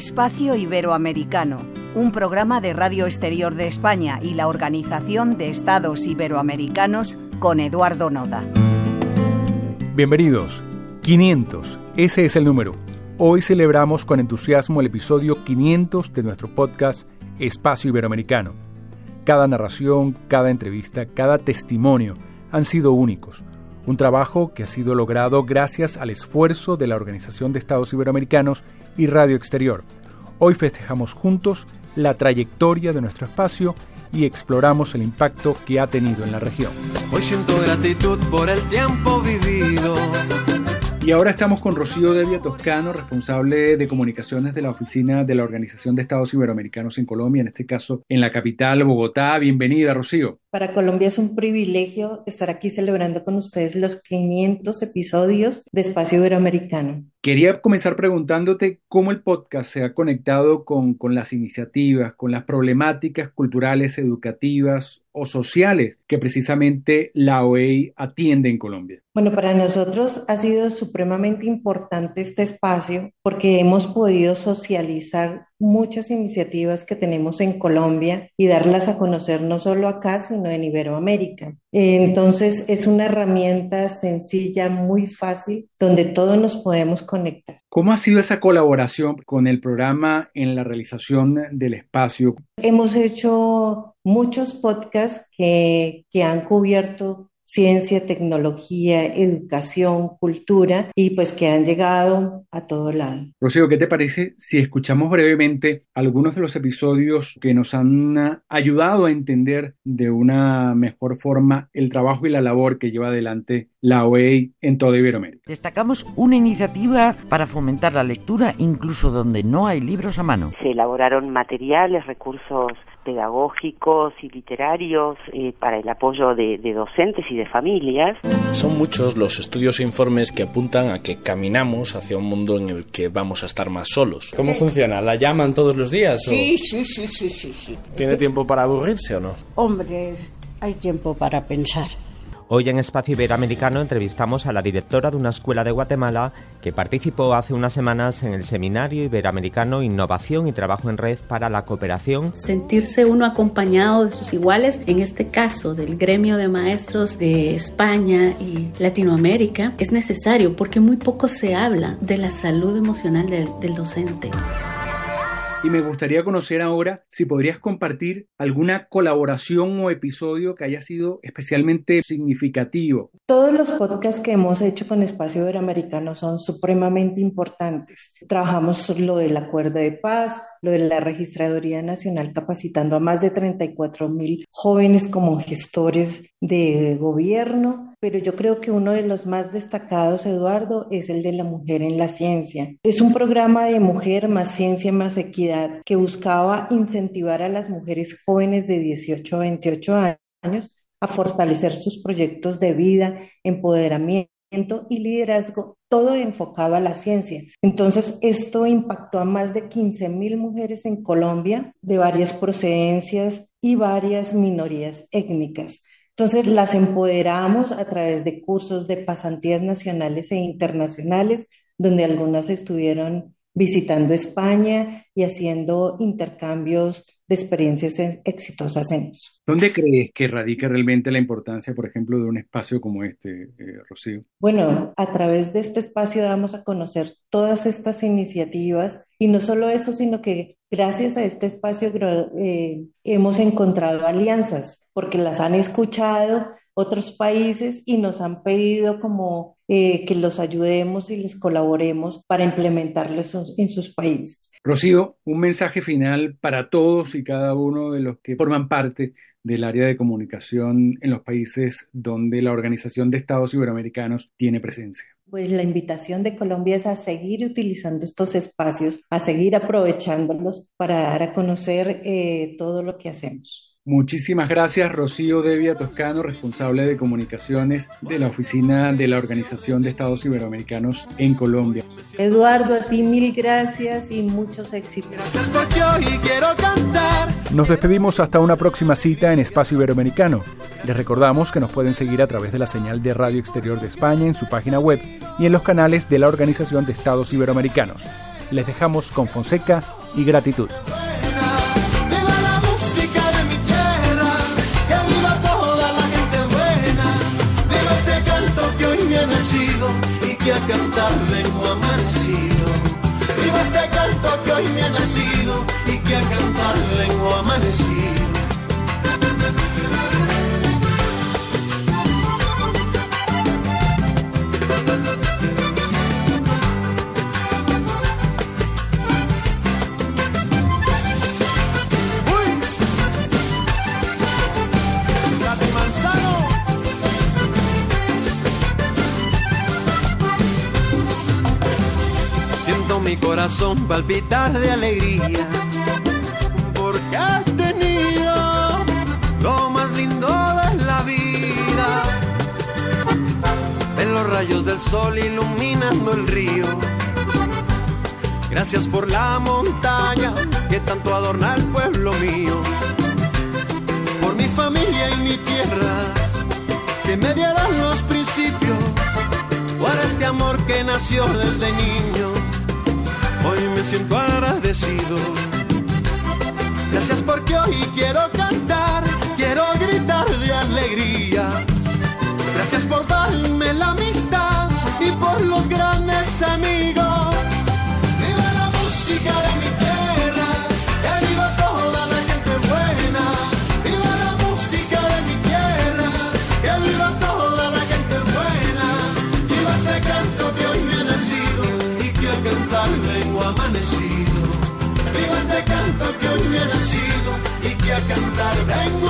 Espacio Iberoamericano, un programa de Radio Exterior de España y la Organización de Estados Iberoamericanos con Eduardo Noda. Bienvenidos. 500, ese es el número. Hoy celebramos con entusiasmo el episodio 500 de nuestro podcast Espacio Iberoamericano. Cada narración, cada entrevista, cada testimonio han sido únicos un trabajo que ha sido logrado gracias al esfuerzo de la Organización de Estados Iberoamericanos y Radio Exterior. Hoy festejamos juntos la trayectoria de nuestro espacio y exploramos el impacto que ha tenido en la región. Hoy siento gratitud por el tiempo vivido y ahora estamos con Rocío Devia Toscano, responsable de comunicaciones de la oficina de la Organización de Estados Iberoamericanos en Colombia, en este caso en la capital Bogotá. Bienvenida, Rocío. Para Colombia es un privilegio estar aquí celebrando con ustedes los 500 episodios de Espacio Iberoamericano. Quería comenzar preguntándote cómo el podcast se ha conectado con, con las iniciativas, con las problemáticas culturales, educativas o sociales que precisamente la OEI atiende en Colombia. Bueno, para nosotros ha sido supremamente importante este espacio porque hemos podido socializar muchas iniciativas que tenemos en Colombia y darlas a conocer no solo acá, sino en Iberoamérica. Entonces es una herramienta sencilla, muy fácil, donde todos nos podemos conectar. ¿Cómo ha sido esa colaboración con el programa en la realización del espacio? Hemos hecho muchos podcasts que, que han cubierto ciencia, tecnología, educación, cultura y pues que han llegado a todo lado. Rocío, ¿qué te parece si escuchamos brevemente algunos de los episodios que nos han ayudado a entender de una mejor forma el trabajo y la labor que lleva adelante la OEI en toda Iberoamérica? Destacamos una iniciativa para fomentar la lectura incluso donde no hay libros a mano. Se elaboraron materiales, recursos pedagógicos y literarios eh, para el apoyo de, de, docentes y de familias. Son muchos los estudios e informes que apuntan a que caminamos hacia un mundo en el que vamos a estar más solos. ¿Cómo funciona? ¿La llaman todos los días? Sí, sí, sí, sí, sí, sí. ¿Tiene tiempo para aburrirse o no? Hombre, hay tiempo para pensar. Hoy en Espacio Iberoamericano entrevistamos a la directora de una escuela de Guatemala que participó hace unas semanas en el Seminario Iberoamericano Innovación y Trabajo en Red para la Cooperación. Sentirse uno acompañado de sus iguales, en este caso del gremio de maestros de España y Latinoamérica, es necesario porque muy poco se habla de la salud emocional del, del docente y me gustaría conocer ahora si podrías compartir alguna colaboración o episodio que haya sido especialmente significativo. Todos los podcasts que hemos hecho con Espacio Iberoamericano son supremamente importantes. Trabajamos lo del acuerdo de paz, lo de la Registraduría Nacional capacitando a más de 34 mil jóvenes como gestores de gobierno, pero yo creo que uno de los más destacados, Eduardo, es el de la mujer en la ciencia. Es un programa de mujer más ciencia más equidad que buscaba incentivar a las mujeres jóvenes de 18 a 28 años a fortalecer sus proyectos de vida, empoderamiento y liderazgo, todo enfocado a la ciencia. Entonces, esto impactó a más de 15 mil mujeres en Colombia de varias procedencias y varias minorías étnicas. Entonces, las empoderamos a través de cursos de pasantías nacionales e internacionales, donde algunas estuvieron visitando España y haciendo intercambios de experiencias exitosas en eso. ¿Dónde crees que radica realmente la importancia, por ejemplo, de un espacio como este, eh, Rocío? Bueno, a través de este espacio damos a conocer todas estas iniciativas y no solo eso, sino que gracias a este espacio eh, hemos encontrado alianzas porque las han escuchado otros países y nos han pedido como eh, que los ayudemos y les colaboremos para implementarlos en sus países. Rocío, un mensaje final para todos y cada uno de los que forman parte del área de comunicación en los países donde la Organización de Estados Iberoamericanos tiene presencia. Pues la invitación de Colombia es a seguir utilizando estos espacios, a seguir aprovechándolos para dar a conocer eh, todo lo que hacemos. Muchísimas gracias, Rocío Devia Toscano, responsable de comunicaciones de la Oficina de la Organización de Estados Iberoamericanos en Colombia. Eduardo, a ti mil gracias y muchos éxitos. Nos despedimos hasta una próxima cita en Espacio Iberoamericano. Les recordamos que nos pueden seguir a través de la señal de Radio Exterior de España en su página web y en los canales de la Organización de Estados Iberoamericanos. Les dejamos con Fonseca y gratitud. Que a cantar vengo amanecido. Viva este canto que hoy me ha nacido y que a cantar vengo amanecido. Mi corazón palpitar de alegría porque has tenido lo más lindo de la vida. En los rayos del sol iluminando el río. Gracias por la montaña que tanto adorna el pueblo mío. Por mi familia y mi tierra que me dieron los principios. Por este amor que nació desde niño. Siento agradecido. Gracias porque hoy quiero cantar, quiero gritar de alegría. Gracias por darme la amistad y por los grandes amigos. Cantar vengo amanecido. Viva este canto que hoy me ha nacido y que a cantar vengo